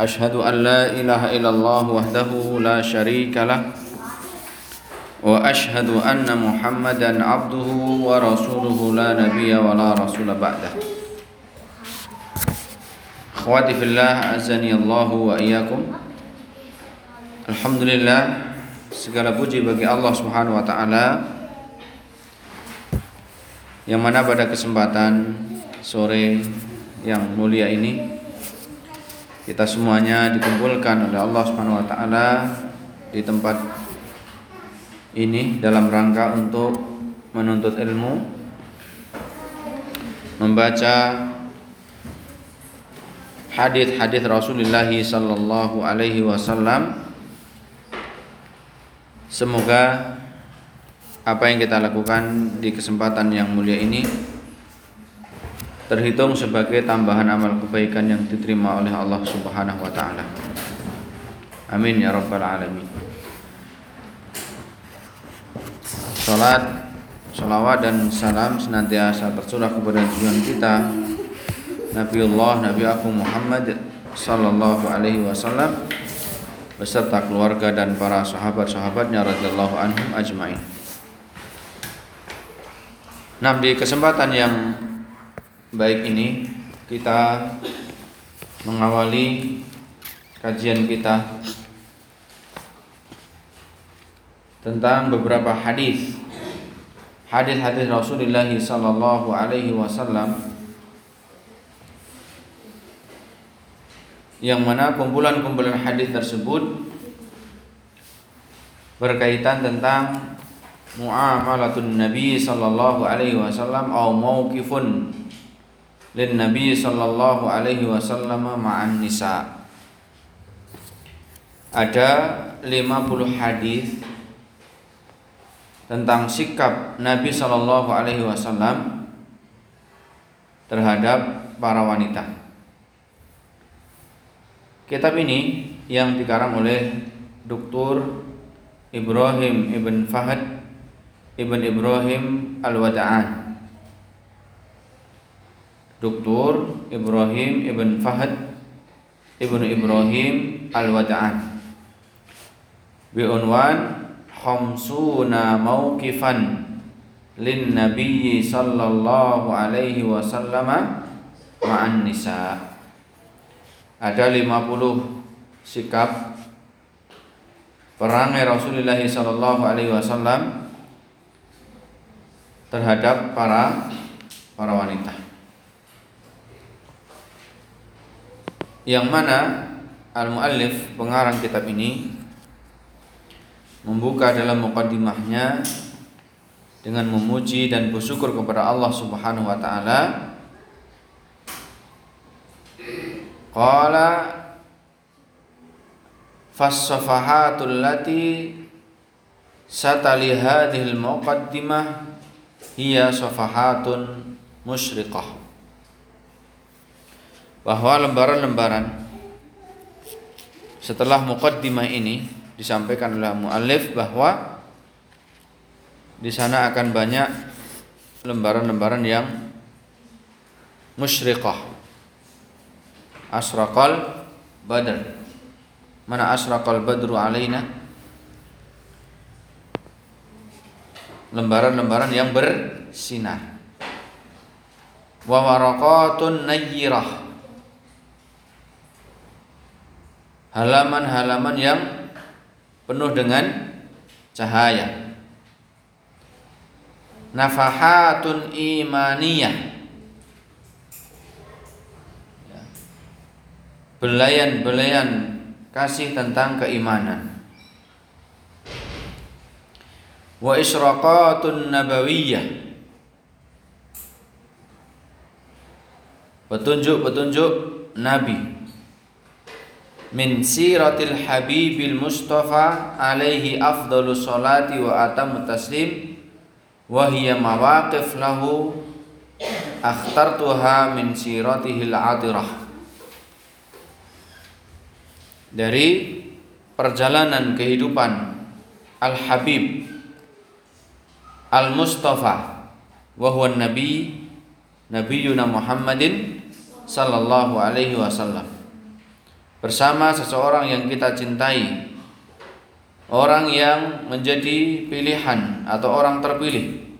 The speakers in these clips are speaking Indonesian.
أشهد أن لا إله إلا الله وحده لا شريك له وأشهد أن محمدا عبده ورسوله لا نبي ولا رسول بعده أخواتي في الله أعزني الله وإياكم الحمد لله segala puji bagi Allah Subhanahu wa taala yang mana pada kesempatan sore yang mulia ini kita semuanya dikumpulkan oleh Allah Subhanahu wa taala di tempat ini dalam rangka untuk menuntut ilmu membaca hadis-hadis Rasulullah sallallahu alaihi wasallam. Semoga apa yang kita lakukan di kesempatan yang mulia ini terhitung sebagai tambahan amal kebaikan yang diterima oleh Allah Subhanahu wa taala. Amin ya rabbal alamin. Salat, salawat dan salam senantiasa tercurah kepada tujuan kita Nabiullah Nabi aku Muhammad sallallahu alaihi wasallam beserta keluarga dan para sahabat-sahabatnya radhiyallahu anhum ajmain. Nah, di kesempatan yang baik ini kita mengawali kajian kita tentang beberapa hadis. Hadis-hadis Rasulullah sallallahu alaihi wasallam yang mana kumpulan-kumpulan hadis tersebut berkaitan tentang muamalatun Nabi sallallahu alaihi wasallam atau mauqifun lin Nabi sallallahu alaihi wasallam ma'an nisa. Ada 50 hadis tentang sikap Nabi sallallahu alaihi wasallam terhadap para wanita. Kitab ini yang dikarang oleh Dr. Ibrahim Ibn Fahad Ibn Ibrahim Al-Wada'an Dr. Ibrahim Ibn Fahad Ibn Ibrahim Al-Wada'an Bi'unwan Khamsuna mawkifan Lin Nabi Sallallahu Alaihi Wasallam Ma'an Nisa' ada 50 sikap perangai Rasulullah Sallallahu Alaihi Wasallam terhadap para para wanita. Yang mana al-muallif pengarang kitab ini membuka dalam mukaddimahnya dengan memuji dan bersyukur kepada Allah Subhanahu wa taala. Qala Fassafahatul lati Satali hadhil muqaddimah Hiya safahatun musyriqah Bahwa lembaran-lembaran Setelah muqaddimah ini Disampaikan oleh mu'alif bahwa di sana akan banyak lembaran-lembaran yang musyriqah. Asraqal badr. Mana asraqal badru alaina? Lembaran-lembaran yang bersinar. Wa waraqatun nayyirah halaman-halaman yang penuh dengan cahaya nafahatun imaniyah belayan-belayan kasih tentang keimanan. Wa isyraqatun nabawiyah. Petunjuk-petunjuk Nabi min siratil habibil mustafa alaihi afdalu salati wa atamu taslim wa hiya mawaqif lahu akhtartuha min siratihil adirah. Dari perjalanan kehidupan Al-Habib Al-Mustafa wa huwa Nabi Nabiyuna Muhammadin sallallahu alaihi wasallam bersama seseorang yang kita cintai, orang yang menjadi pilihan atau orang terpilih.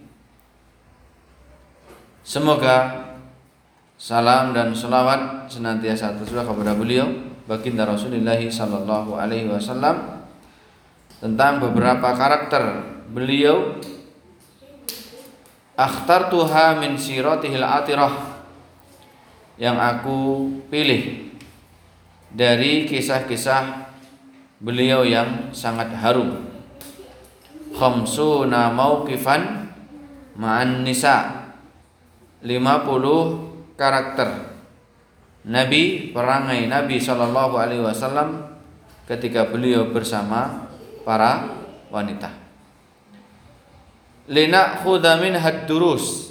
Semoga salam dan selawat senantiasa tercurah kepada beliau baginda Rasulullah sallallahu alaihi wasallam tentang beberapa karakter beliau. Akhtartuha min siratihil atirah yang aku pilih dari kisah-kisah beliau yang sangat harum. Khamsuna mauqifan ma'an nisa. 50 karakter. Nabi perangai Nabi Shallallahu alaihi wasallam ketika beliau bersama para wanita. Lina khudamin durus.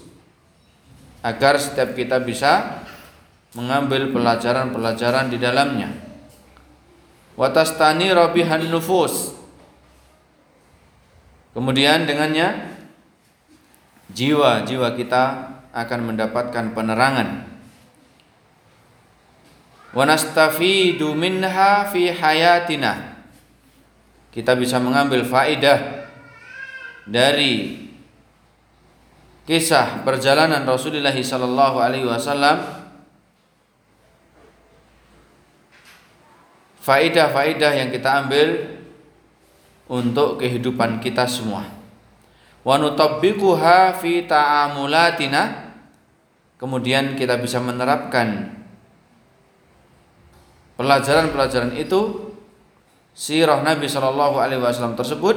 Agar setiap kita bisa mengambil pelajaran-pelajaran di dalamnya. Watastani rabihan nufus. Kemudian dengannya jiwa-jiwa kita akan mendapatkan penerangan. Wa nastafidu minha fi hayatina kita bisa mengambil faidah dari kisah perjalanan Rasulullah sallallahu alaihi wasallam faidah-faidah yang kita ambil untuk kehidupan kita semua. Wa nutabbiquha fi ta'amulatina kemudian kita bisa menerapkan pelajaran-pelajaran itu sirah Nabi Shallallahu Alaihi Wasallam tersebut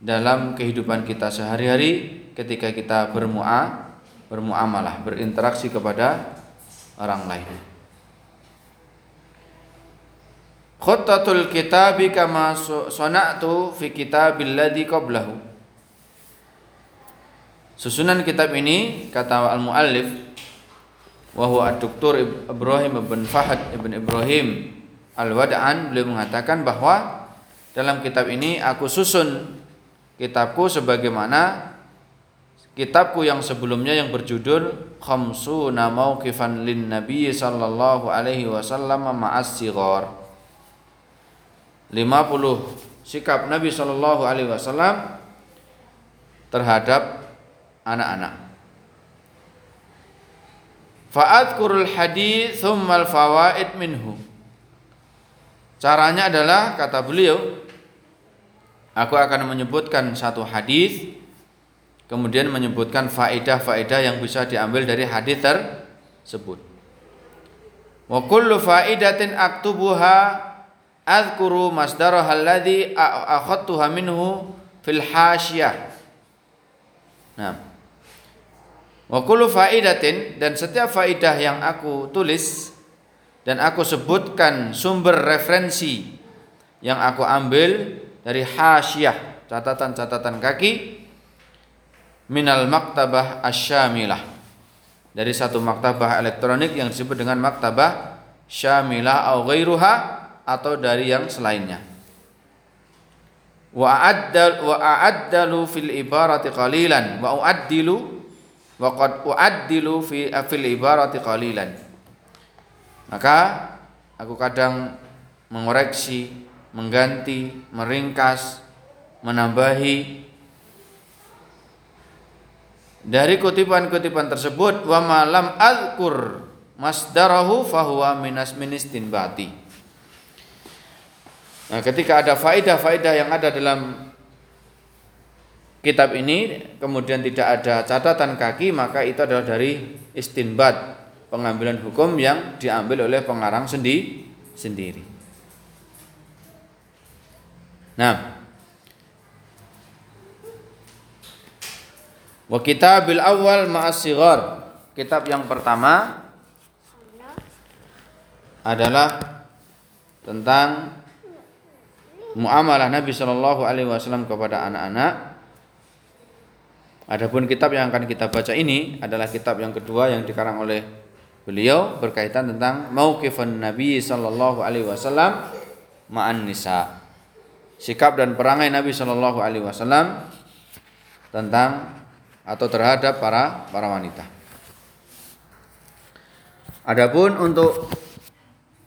dalam kehidupan kita sehari-hari ketika kita bermua bermuamalah berinteraksi kepada orang lain. Khuttatul kitabi kama sona'tu fi kitabilladzi qablahu. Susunan kitab ini kata al-muallif wa huwa ad-doktor Ibrahim bin Fahad ibn Ibrahim Al-Wada'an beliau mengatakan bahwa dalam kitab ini aku susun kitabku sebagaimana kitabku yang sebelumnya yang berjudul Khamsuna Mauqifan lin Nabi sallallahu alaihi wasallam ma'as sighar 50 sikap Nabi sallallahu alaihi wasallam terhadap anak-anak. Fa'adkurul hadis thumma al-fawaid minhu. Caranya adalah kata beliau, aku akan menyebutkan satu hadis, kemudian menyebutkan faedah-faedah yang bisa diambil dari hadis tersebut. Wa kullu faidatin aktubuha azkuru masdaraha alladhi akhadtuha minhu fil hasyah. Nah. Wa kullu faidatin dan setiap faidah yang aku tulis dan aku sebutkan sumber referensi yang aku ambil dari hasyiah catatan-catatan kaki minal maktabah asyamilah dari satu maktabah elektronik yang disebut dengan maktabah syamilah au ghairuha atau dari yang selainnya. Wa a'addal wa a'addalu fil ibarati qalilan wa uaddilu wa qad uaddilu fi fil ibarati qalilan. Maka aku kadang mengoreksi, mengganti, meringkas, menambahi. Dari kutipan-kutipan tersebut wa malam alkur masdarahu fahuwa minas ministin bati. Nah, ketika ada faidah-faidah yang ada dalam kitab ini kemudian tidak ada catatan kaki maka itu adalah dari istinbat pengambilan hukum yang diambil oleh pengarang sendi sendiri. Nah, wa kitabil awal ma'asighar. Kitab yang pertama adalah tentang muamalah Nabi Shallallahu Alaihi Wasallam kepada anak-anak. Adapun kitab yang akan kita baca ini adalah kitab yang kedua yang dikarang oleh beliau berkaitan tentang mauqifan Nabi sallallahu alaihi wasallam ma'an nisa. Sikap dan perangai Nabi sallallahu alaihi wasallam tentang atau terhadap para para wanita. Adapun untuk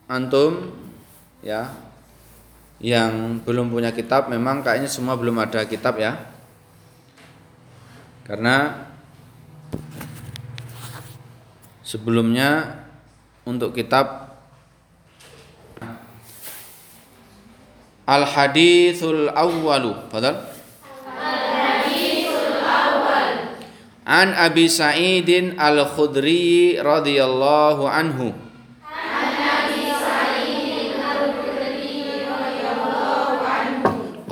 antum ya yang belum punya kitab memang kayaknya semua belum ada kitab ya. Karena sebelumnya untuk kitab Al hadithul awwalu Fadal Al hadithul awwal. An Abi Sa'idin Al Khudri radhiyallahu anhu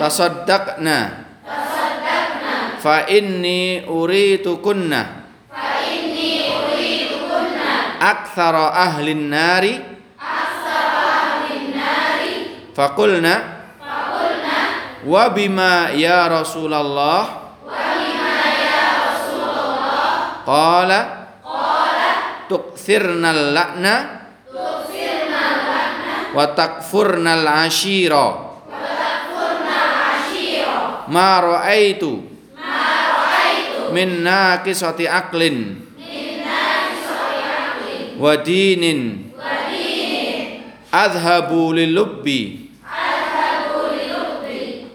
tasaddaqna. Tasaddaqna. Fa inni uritukunna. Fa inni uritukunna. Aktsara ahli nari. Aktsara ahli nari. Faqulna faqulna wa bima ya rasulullah wa bima ya rasulullah qala. Qala. Tukthirnal la'na tukthirnal la'na wa takfurnal ashira ma raaitu min naqisati aqlin wa dinin. Adhabu lilubbi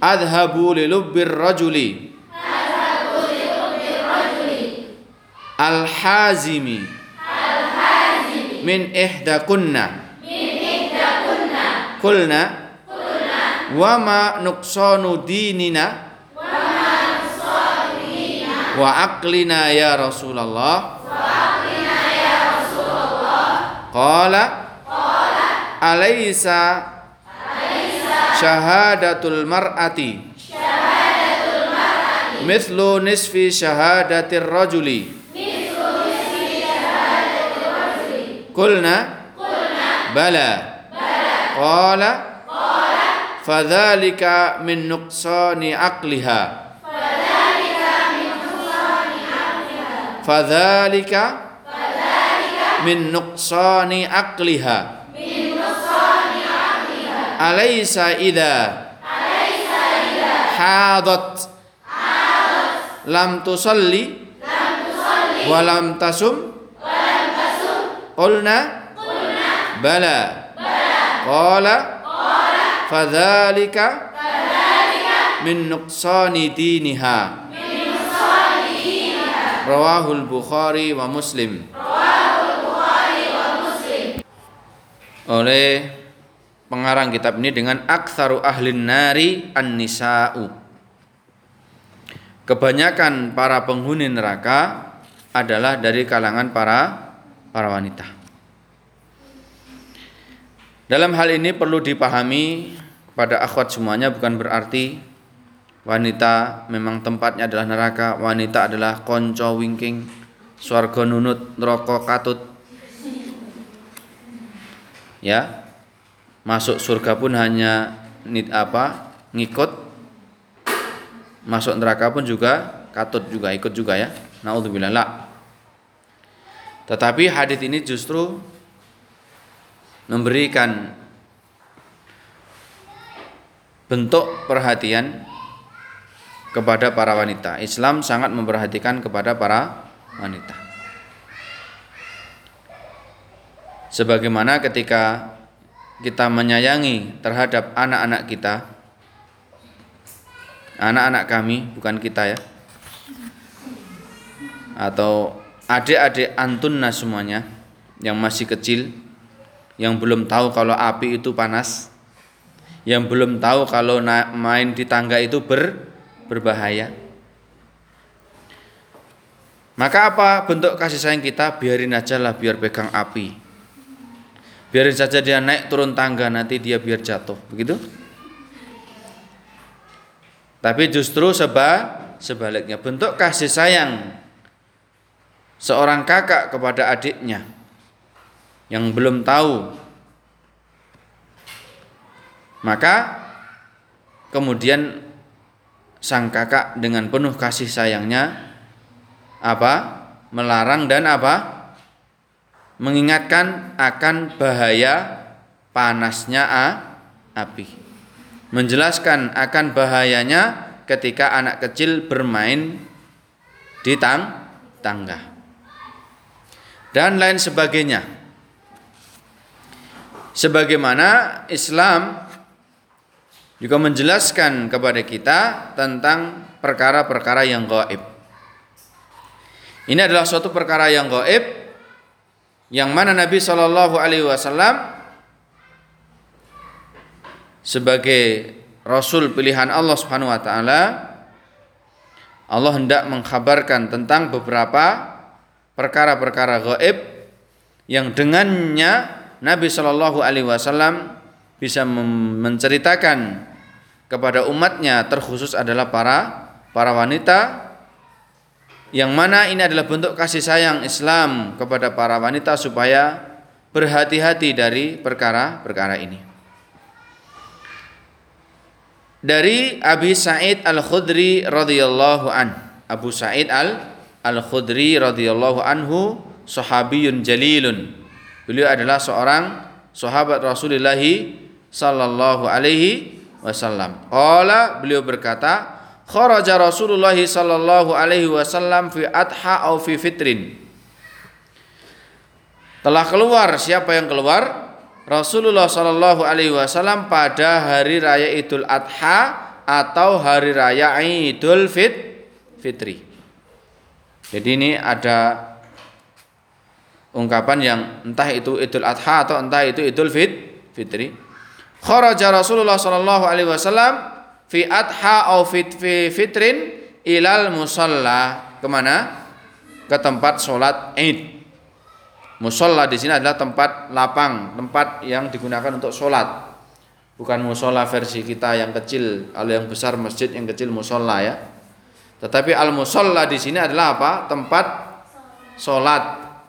adhabu lilubbi rajuli. Al-hazimi. Min min ihdakunna kulna. Wa ma nuqsanu dinina wa aqlina ya Rasulullah. Wa aqlina ya Rasulullah. Qala. Qala. Alaysa. Alaysa. Syahadatul mar'ati. Syahadatul mar'ati. Mithlu nisfi syahadatir rajuli. Mithlu nisfi syahadatir rajuli. Qulna. Qulna. Bala. Bala. Qala. Qala. Fadzalika min nuqsani aqliha fadzalika min nuqsani aqliha. Min nuqsani aqliha alaysa idza alaysa idza hadat. Lam tusalli lam tusalli wa lam tasum. Wa lam tasum qulna qulna bala. Bala qala qala fadzalika min nuqsani diniha Rawahul Bukhari wa Muslim. Rawahul Bukhari wa Muslim. Oleh pengarang kitab ini dengan aktsaru ahlin nari an-nisa'u. Kebanyakan para penghuni neraka adalah dari kalangan para para wanita. Dalam hal ini perlu dipahami pada akhwat semuanya bukan berarti wanita memang tempatnya adalah neraka wanita adalah konco wingking swarga nunut neraka katut. Ya masuk surga pun hanya nit apa ngikut. Masuk neraka pun juga katut juga ikut juga ya. Naudzubillah la. Tetapi hadis ini justru memberikan bentuk perhatian kepada para wanita. Islam sangat memperhatikan kepada para wanita. Sebagaimana ketika kita menyayangi terhadap anak-anak kita, anak-anak kami, bukan kita ya, atau adik-adik antunna semuanya yang masih kecil, yang belum tahu kalau api itu panas, yang belum tahu kalau main di tangga itu ber berbahaya. Maka apa bentuk kasih sayang kita? Biarin aja lah biar pegang api. Biarin saja dia naik turun tangga nanti dia biar jatuh. Begitu? Tapi justru seba sebaliknya bentuk kasih sayang seorang kakak kepada adiknya yang belum tahu Maka kemudian sang kakak dengan penuh kasih sayangnya apa? melarang dan apa? mengingatkan akan bahaya panasnya api. Menjelaskan akan bahayanya ketika anak kecil bermain di tang tangga. Dan lain sebagainya. Sebagaimana Islam juga menjelaskan kepada kita tentang perkara-perkara yang gaib. Ini adalah suatu perkara yang gaib yang mana Nabi Shallallahu Alaihi Wasallam sebagai Rasul pilihan Allah Subhanahu Wa Taala, Allah hendak mengkhabarkan tentang beberapa perkara-perkara gaib yang dengannya Nabi Shallallahu Alaihi Wasallam bisa menceritakan kepada umatnya terkhusus adalah para para wanita yang mana ini adalah bentuk kasih sayang Islam kepada para wanita supaya berhati-hati dari perkara-perkara ini. Dari Abi Sa'id Al-Khudri radhiyallahu an. Abu Sa'id Al Al-Khudri radhiyallahu anhu sahabiyun jalilun. Beliau adalah seorang sahabat Rasulullah sallallahu alaihi wasallam. Qala beliau berkata, kharaja Rasulullah sallallahu alaihi wasallam fi adha au fi fitrin. Telah keluar siapa yang keluar? Rasulullah sallallahu alaihi wasallam pada hari raya Idul Adha atau hari raya Idul Fit Fitri. Jadi ini ada ungkapan yang entah itu Idul Adha atau entah itu Idul Fit Fitri kharaja Rasulullah sallallahu alaihi wasallam fi adha au fit fi fitrin ilal musalla. Ke mana ke tempat sholat id musalla di sini adalah tempat lapang tempat yang digunakan untuk sholat. Bukan musola versi kita yang kecil kalau yang besar masjid yang kecil musola ya. Tetapi al musalla di sini adalah apa? Tempat sholat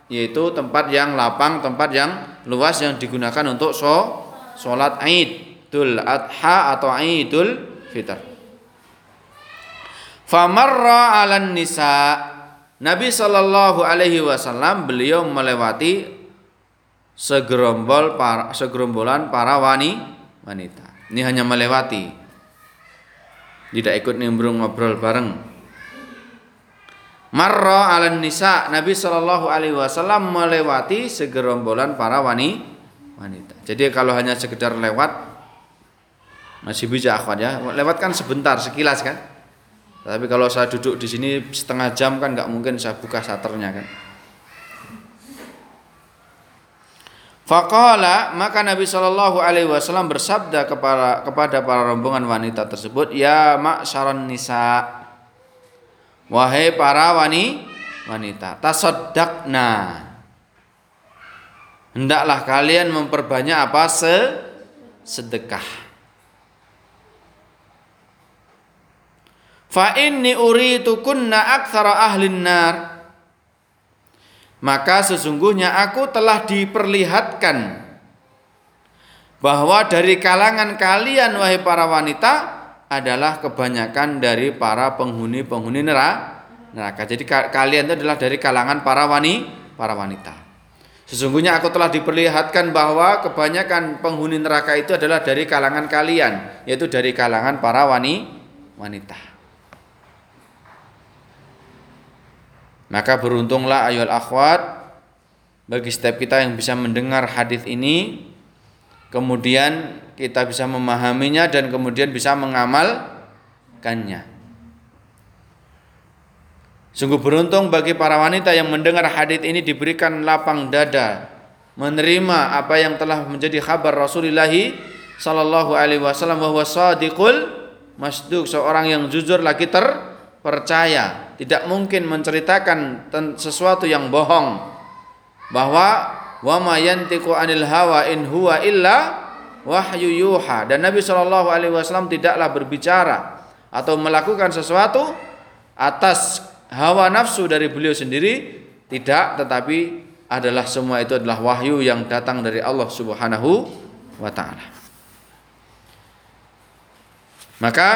yaitu tempat yang lapang tempat yang luas yang digunakan untuk sholat sholat Idul Adha atau Idul Fitr. Famarra 'alan nisa Nabi Shallallahu alaihi wasallam beliau melewati segerombol para, segerombolan para wani, wanita. Ini hanya melewati. Tidak ikut nimbrung ngobrol bareng. Marra 'alan nisa Nabi Shallallahu alaihi wasallam melewati segerombolan para wani, wanita. Jadi kalau hanya sekedar lewat masih bisa akhwat ya. Lewat kan sebentar sekilas kan. Tapi kalau saya duduk di sini setengah jam kan nggak mungkin saya buka saternya kan. Faqala maka Nabi Shallallahu Alaihi Wasallam bersabda kepada kepada para rombongan wanita tersebut, ya maksaron nisa, wahai para wani wanita, tasoddakna hendaklah kalian memperbanyak apa se sedekah. Fa inni uritukunna aktsara ahlin nar. Maka sesungguhnya aku telah diperlihatkan bahwa dari kalangan kalian wahai para wanita adalah kebanyakan dari para penghuni-penghuni neraka. Jadi kalian itu adalah dari kalangan para wani, para wanita. Sesungguhnya aku telah diperlihatkan bahwa kebanyakan penghuni neraka itu adalah dari kalangan kalian, yaitu dari kalangan para wani, wanita. Maka beruntunglah ayol akhwat bagi setiap kita yang bisa mendengar hadis ini, kemudian kita bisa memahaminya dan kemudian bisa mengamalkannya. Sungguh beruntung bagi para wanita yang mendengar hadis ini diberikan lapang dada menerima apa yang telah menjadi kabar Rasulullah sallallahu alaihi wasallam bahwa sadiqul masduq seorang yang jujur lagi terpercaya tidak mungkin menceritakan sesuatu yang bohong bahwa wa ma yantiqu anil hawa in huwa illa wahyu yuha. Dan Nabi sallallahu alaihi wasallam tidaklah berbicara atau melakukan sesuatu atas hawa nafsu dari beliau sendiri tidak tetapi adalah semua itu adalah wahyu yang datang dari Allah Subhanahu wa taala. Maka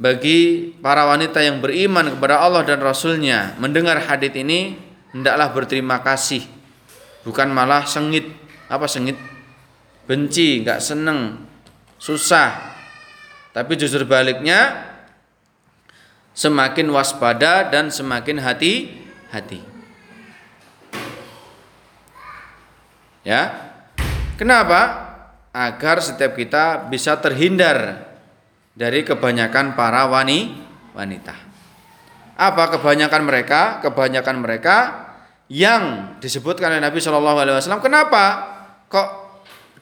bagi para wanita yang beriman kepada Allah dan Rasulnya mendengar hadis ini hendaklah berterima kasih. Bukan malah sengit. Apa sengit? Benci nggak seneng susah. Tapi justru baliknya semakin waspada dan semakin hati-hati ya kenapa agar setiap kita bisa terhindar dari kebanyakan para wani wanita. Apa kebanyakan mereka? Kebanyakan mereka yang disebutkan oleh Nabi Shallallahu Alaihi Wasallam. Kenapa kok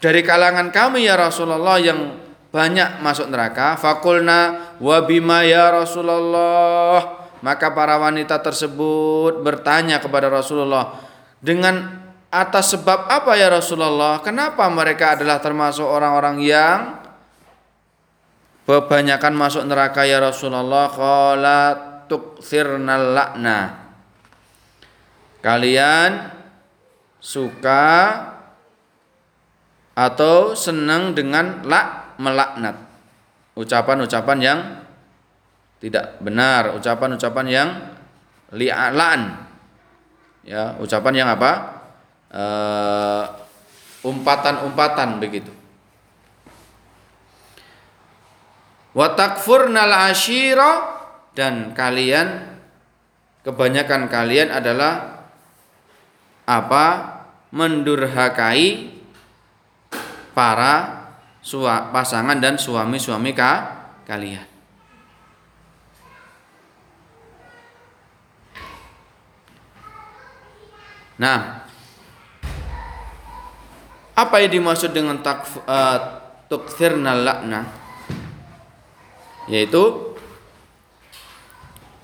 dari kalangan kami ya Rasulullah yang banyak masuk neraka? Fakulna wabima ya Rasulullah. Maka para wanita tersebut bertanya kepada Rasulullah dengan atas sebab apa ya Rasulullah? Kenapa mereka adalah termasuk orang-orang yang Kebanyakan masuk neraka ya Rasulullah qala lakna. Kalian suka atau senang dengan lak melaknat. Ucapan-ucapan yang tidak benar, ucapan-ucapan yang li'an. Ya, ucapan yang apa? Eh, umpatan-umpatan begitu. wa takfurnal ashira dan kalian kebanyakan kalian adalah apa mendurhakai para pasangan dan suami-suami ka, kalian. Nah, apa yang dimaksud dengan takf, uh, tukthirnal lakna? yaitu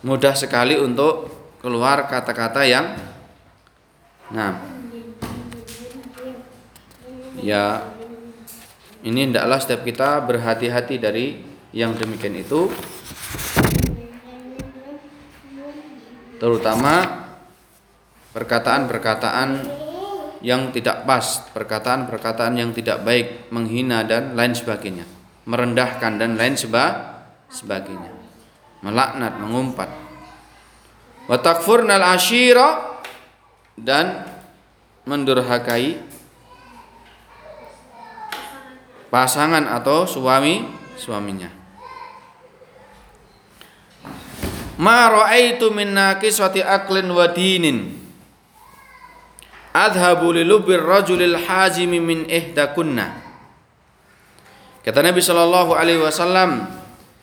mudah sekali untuk keluar kata-kata yang nah ya ini hendaklah setiap kita berhati-hati dari yang demikian itu. Terutama perkataan-perkataan yang tidak pas, perkataan-perkataan yang tidak baik, menghina dan lain sebagainya, merendahkan dan lain sebagainya sebagainya melaknat mengumpat. Wa takfurnal ashira dan mendurhakai pasangan atau suami suaminya. Ma raaitu min naqisati aqlin wa dinin. Adhabu lilubir rajulil hazimi min ihdakunna. Kata Nabi sallallahu alaihi wasallam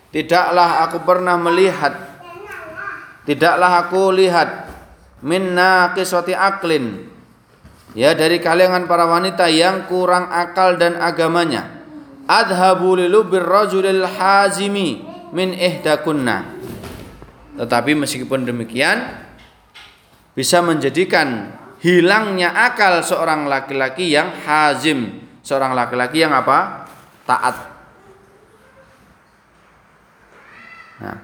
Tidaklah aku pernah melihat Tidaklah aku lihat Minna kiswati aklin Ya dari kalangan para wanita yang kurang akal dan agamanya Adhabu lilubir rajulil hazimi min ihdakunna Tetapi meskipun demikian Bisa menjadikan hilangnya akal seorang laki-laki yang hazim Seorang laki-laki yang apa? Taat Nah.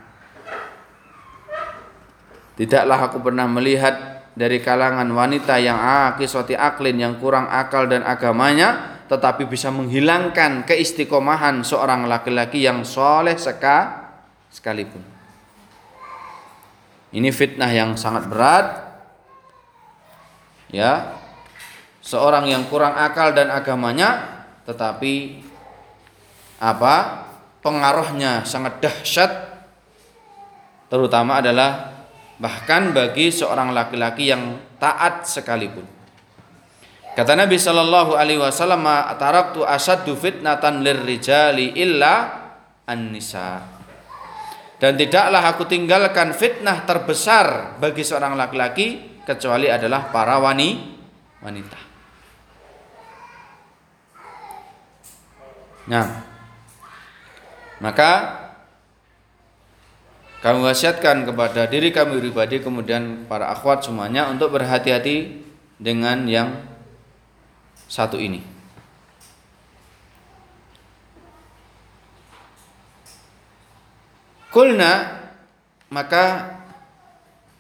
Tidaklah aku pernah melihat dari kalangan wanita yang akiswati aklin yang kurang akal dan agamanya tetapi bisa menghilangkan keistiqomahan seorang laki-laki yang soleh seka sekalipun. Ini fitnah yang sangat berat. Ya. Seorang yang kurang akal dan agamanya tetapi apa? pengaruhnya sangat dahsyat terutama adalah bahkan bagi seorang laki-laki yang taat sekalipun. Kata Nabi Shallallahu Alaihi Wasallam, "Taraktu lirrijali illa an-nisa." Dan tidaklah aku tinggalkan fitnah terbesar bagi seorang laki-laki kecuali adalah para wani wanita. Nah, maka kami wasiatkan kepada diri kami pribadi kemudian para akhwat semuanya untuk berhati-hati dengan yang satu ini. Kulna maka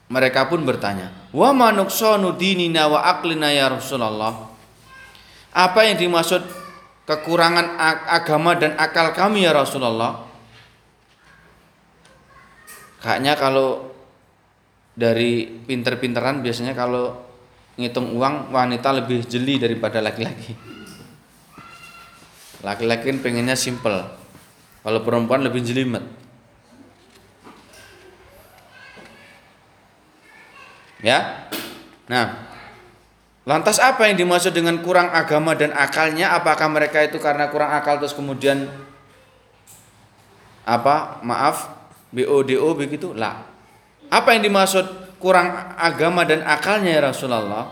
mereka pun bertanya, "Wa manuksanu dinina wa aqlina ya Rasulullah?" Apa yang dimaksud kekurangan agama dan akal kami ya Rasulullah? Kayaknya kalau dari pinter-pinteran biasanya kalau ngitung uang wanita lebih jeli daripada laki-laki. Laki-laki kan pengennya simple. Kalau perempuan lebih jelimet. Ya. Nah, lantas apa yang dimaksud dengan kurang agama dan akalnya? Apakah mereka itu karena kurang akal terus kemudian apa? Maaf, BODO begitu? Lah. Apa yang dimaksud kurang agama dan akalnya ya Rasulullah?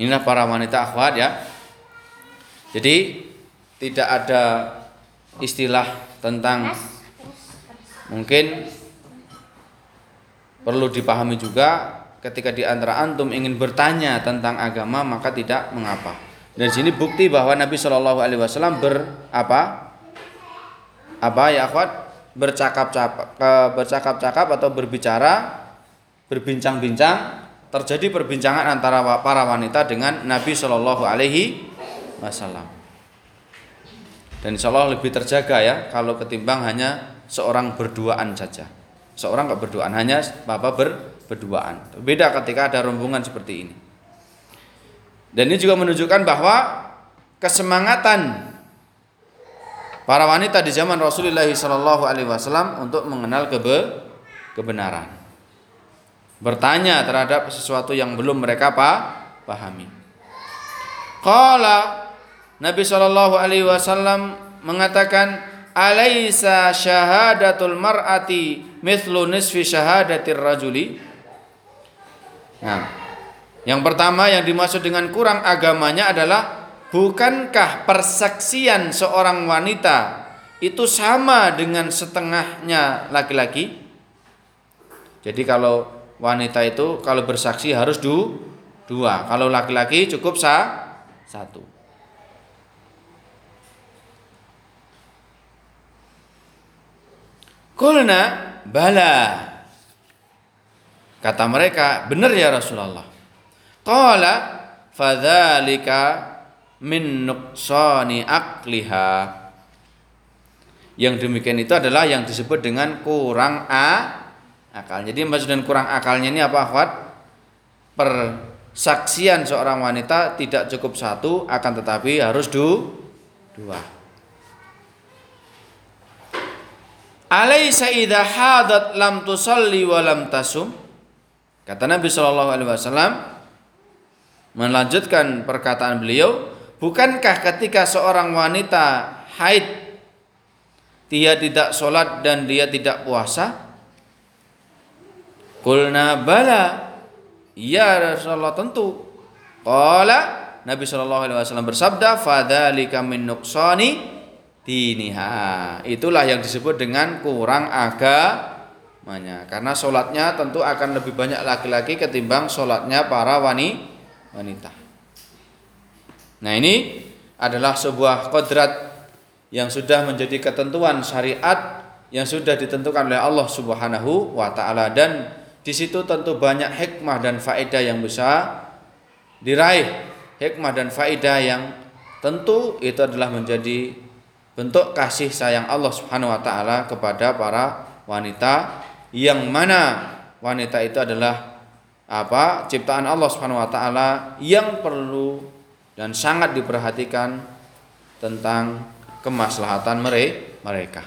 Inilah para wanita akhwat ya. Jadi tidak ada istilah tentang mungkin perlu dipahami juga ketika di antara antum ingin bertanya tentang agama maka tidak mengapa. Dan sini bukti bahwa Nabi Shallallahu Alaihi Wasallam ber apa apa ya akhwat bercakap-cakap bercakap-cakap atau berbicara berbincang-bincang terjadi perbincangan antara para wanita dengan Nabi Shallallahu Alaihi Wasallam. Dan insya Allah lebih terjaga ya kalau ketimbang hanya seorang berduaan saja. Seorang nggak berduaan hanya bapak ber, berduaan. Beda ketika ada rombongan seperti ini. Dan ini juga menunjukkan bahwa kesemangatan para wanita di zaman Rasulullah Shallallahu Alaihi Wasallam untuk mengenal kebe kebenaran, bertanya terhadap sesuatu yang belum mereka pa pahami. Kala Nabi Shallallahu Alaihi Wasallam mengatakan, Alaisa syahadatul mar'ati mithlu nisfi syahadatir rajuli. Nah, yang pertama yang dimaksud dengan kurang agamanya adalah Bukankah persaksian seorang wanita itu sama dengan setengahnya laki-laki? Jadi kalau wanita itu kalau bersaksi harus du, dua, kalau laki-laki cukup sa, satu. Kulna bala. Kata mereka, benar ya Rasulullah. Qala fadzalika min nuqsani akliha yang demikian itu adalah yang disebut dengan kurang a akal. Jadi maksud dan kurang akalnya ini apa akhwat? Persaksian seorang wanita tidak cukup satu akan tetapi harus du, dua. Alaysa idza hadat lam tusalli wa lam tasum? Kata Nabi Shallallahu alaihi wasallam melanjutkan perkataan beliau, Bukankah ketika seorang wanita haid dia tidak sholat dan dia tidak puasa? Kulna bala. Ya Rasulullah tentu. Qala Nabi Shallallahu alaihi wasallam bersabda, "Fadzalika min nuqsani diniha." Itulah yang disebut dengan kurang agamanya. Karena sholatnya tentu akan lebih banyak laki-laki ketimbang sholatnya para wanita. Nah ini adalah sebuah kodrat yang sudah menjadi ketentuan syariat yang sudah ditentukan oleh Allah Subhanahu wa taala dan di situ tentu banyak hikmah dan faedah yang bisa diraih. Hikmah dan faedah yang tentu itu adalah menjadi bentuk kasih sayang Allah Subhanahu wa taala kepada para wanita yang mana wanita itu adalah apa? ciptaan Allah Subhanahu wa taala yang perlu dan sangat diperhatikan tentang kemaslahatan mereka.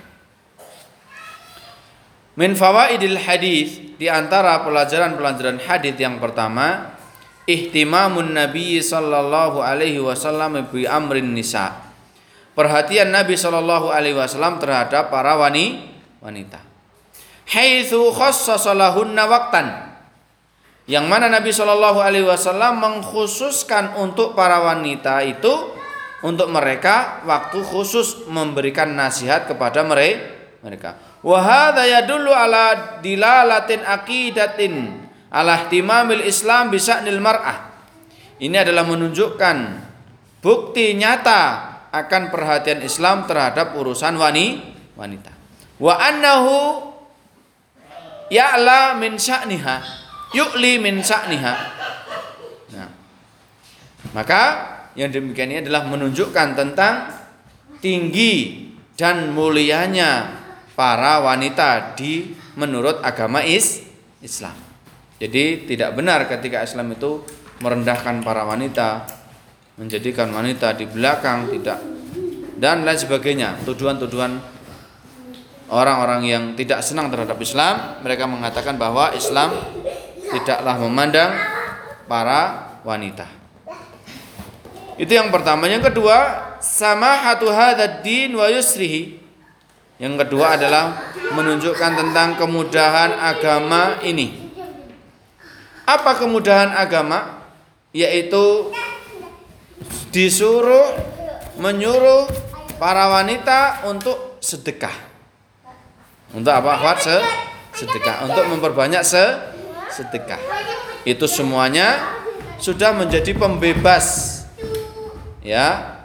Min fawaidil hadis di antara pelajaran-pelajaran hadis yang pertama, ihtimamun Nabi sallallahu alaihi wasallam bi amrin nisa. Perhatian Nabi sallallahu alaihi wasallam terhadap para wanita. Haitsu khassasa lahunna waqtan yang mana Nabi Shallallahu Alaihi Wasallam mengkhususkan untuk para wanita itu untuk mereka waktu khusus memberikan nasihat kepada mereka. Wahada dulu ala dilalatin akidatin ala timamil Islam bisa mar'ah. Ini adalah menunjukkan bukti nyata akan perhatian Islam terhadap urusan wanita. Wa annahu ya'la min sya'niha yu'li min sa'niha. Nah, maka yang demikian ini adalah menunjukkan tentang tinggi dan mulianya para wanita di menurut agama is Islam. Jadi tidak benar ketika Islam itu merendahkan para wanita, menjadikan wanita di belakang tidak dan lain sebagainya. Tuduhan-tuduhan orang-orang yang tidak senang terhadap Islam, mereka mengatakan bahwa Islam tidaklah memandang para wanita. Itu yang pertama. Yang kedua, sama hatu hadad din wa yusrihi. Yang kedua adalah menunjukkan tentang kemudahan agama ini. Apa kemudahan agama? Yaitu disuruh menyuruh para wanita untuk sedekah. Untuk apa? Akhwat se sedekah. Untuk memperbanyak se sedekah. Itu semuanya sudah menjadi pembebas. Ya,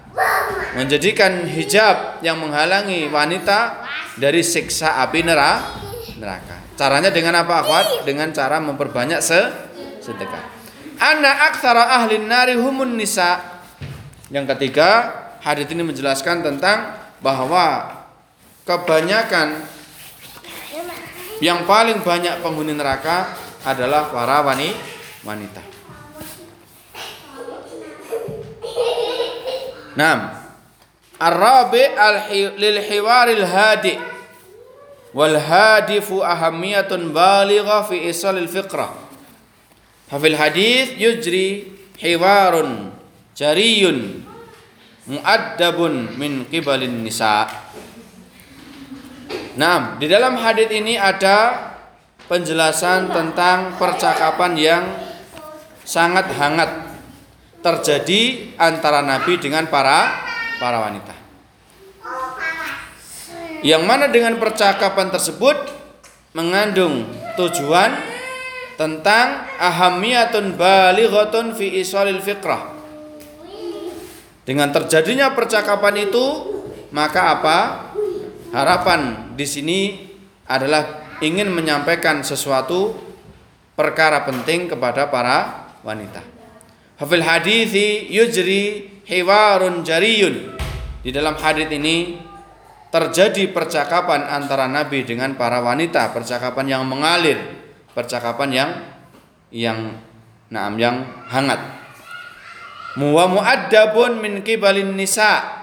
menjadikan hijab yang menghalangi wanita dari siksa api neraka. Caranya dengan apa akhwat? Dengan cara memperbanyak se sedekah. Anak aksara ahli nari humun nisa. Yang ketiga, hadis ini menjelaskan tentang bahwa kebanyakan yang paling banyak penghuni neraka adalah para wanita. Nah, Ar-rabi lil hiwaril hadi wal hadifu ahamiyatun baligha fi isalil fiqrah. Hafil hadis yujri hiwarun jariyun muaddabun min qibalin nisa. Nah, di dalam hadis ini ada penjelasan tentang percakapan yang sangat hangat terjadi antara Nabi dengan para para wanita. Yang mana dengan percakapan tersebut mengandung tujuan tentang ahamiyatun balighatun fi isalil fikrah. Dengan terjadinya percakapan itu, maka apa? Harapan di sini adalah ingin menyampaikan sesuatu perkara penting kepada para wanita. Hafil hadithi yujri hiwarun jariyun. Di dalam hadis ini terjadi percakapan antara Nabi dengan para wanita, percakapan yang mengalir, percakapan yang yang naam yang hangat. Muwa muaddabun min kibalin nisa.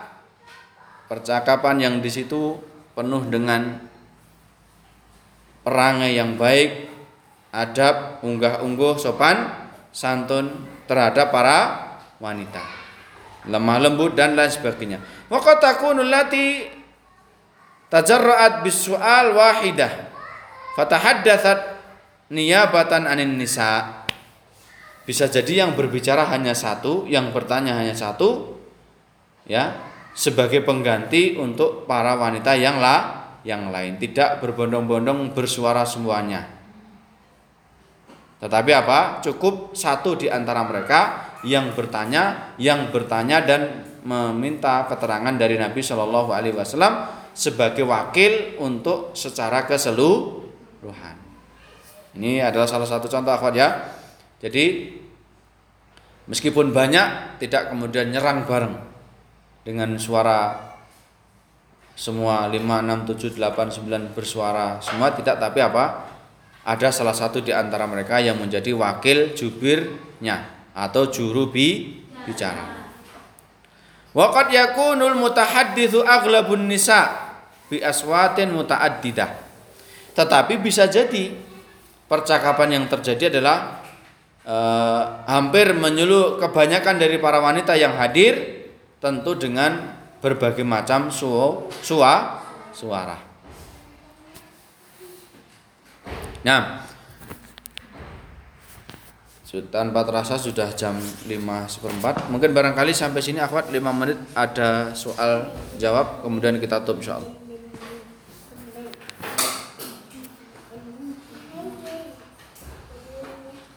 Percakapan yang di situ penuh dengan perangai yang baik, adab, unggah-ungguh, sopan, santun terhadap para wanita lemah lembut dan lain sebagainya. Wa allati tajarra'at bisu'al wahidah fatahaddatsat niyabatan anin nisa. Bisa jadi yang berbicara hanya satu, yang bertanya hanya satu, ya, sebagai pengganti untuk para wanita yang la yang lain, tidak berbondong-bondong bersuara semuanya. Tetapi apa? Cukup satu di antara mereka yang bertanya, yang bertanya dan meminta keterangan dari Nabi Shallallahu Alaihi Wasallam sebagai wakil untuk secara keseluruhan. Ini adalah salah satu contoh akhwat ya. Jadi meskipun banyak tidak kemudian nyerang bareng dengan suara semua 5, 6, 7, 8, 9 bersuara semua tidak tapi apa ada salah satu di antara mereka yang menjadi wakil jubirnya atau juru bi bicara. Waqad yakunul mutahadditsu aghlabun nisa bi aswatin mutaaddidah. Tetapi bisa jadi percakapan yang terjadi adalah eh, hampir menyeluruh kebanyakan dari para wanita yang hadir tentu dengan berbagai macam su suara suara. Nah, tanpa terasa sudah jam 5 seperempat. Mungkin barangkali sampai sini akhwat 5 menit ada soal jawab kemudian kita tutup insyaallah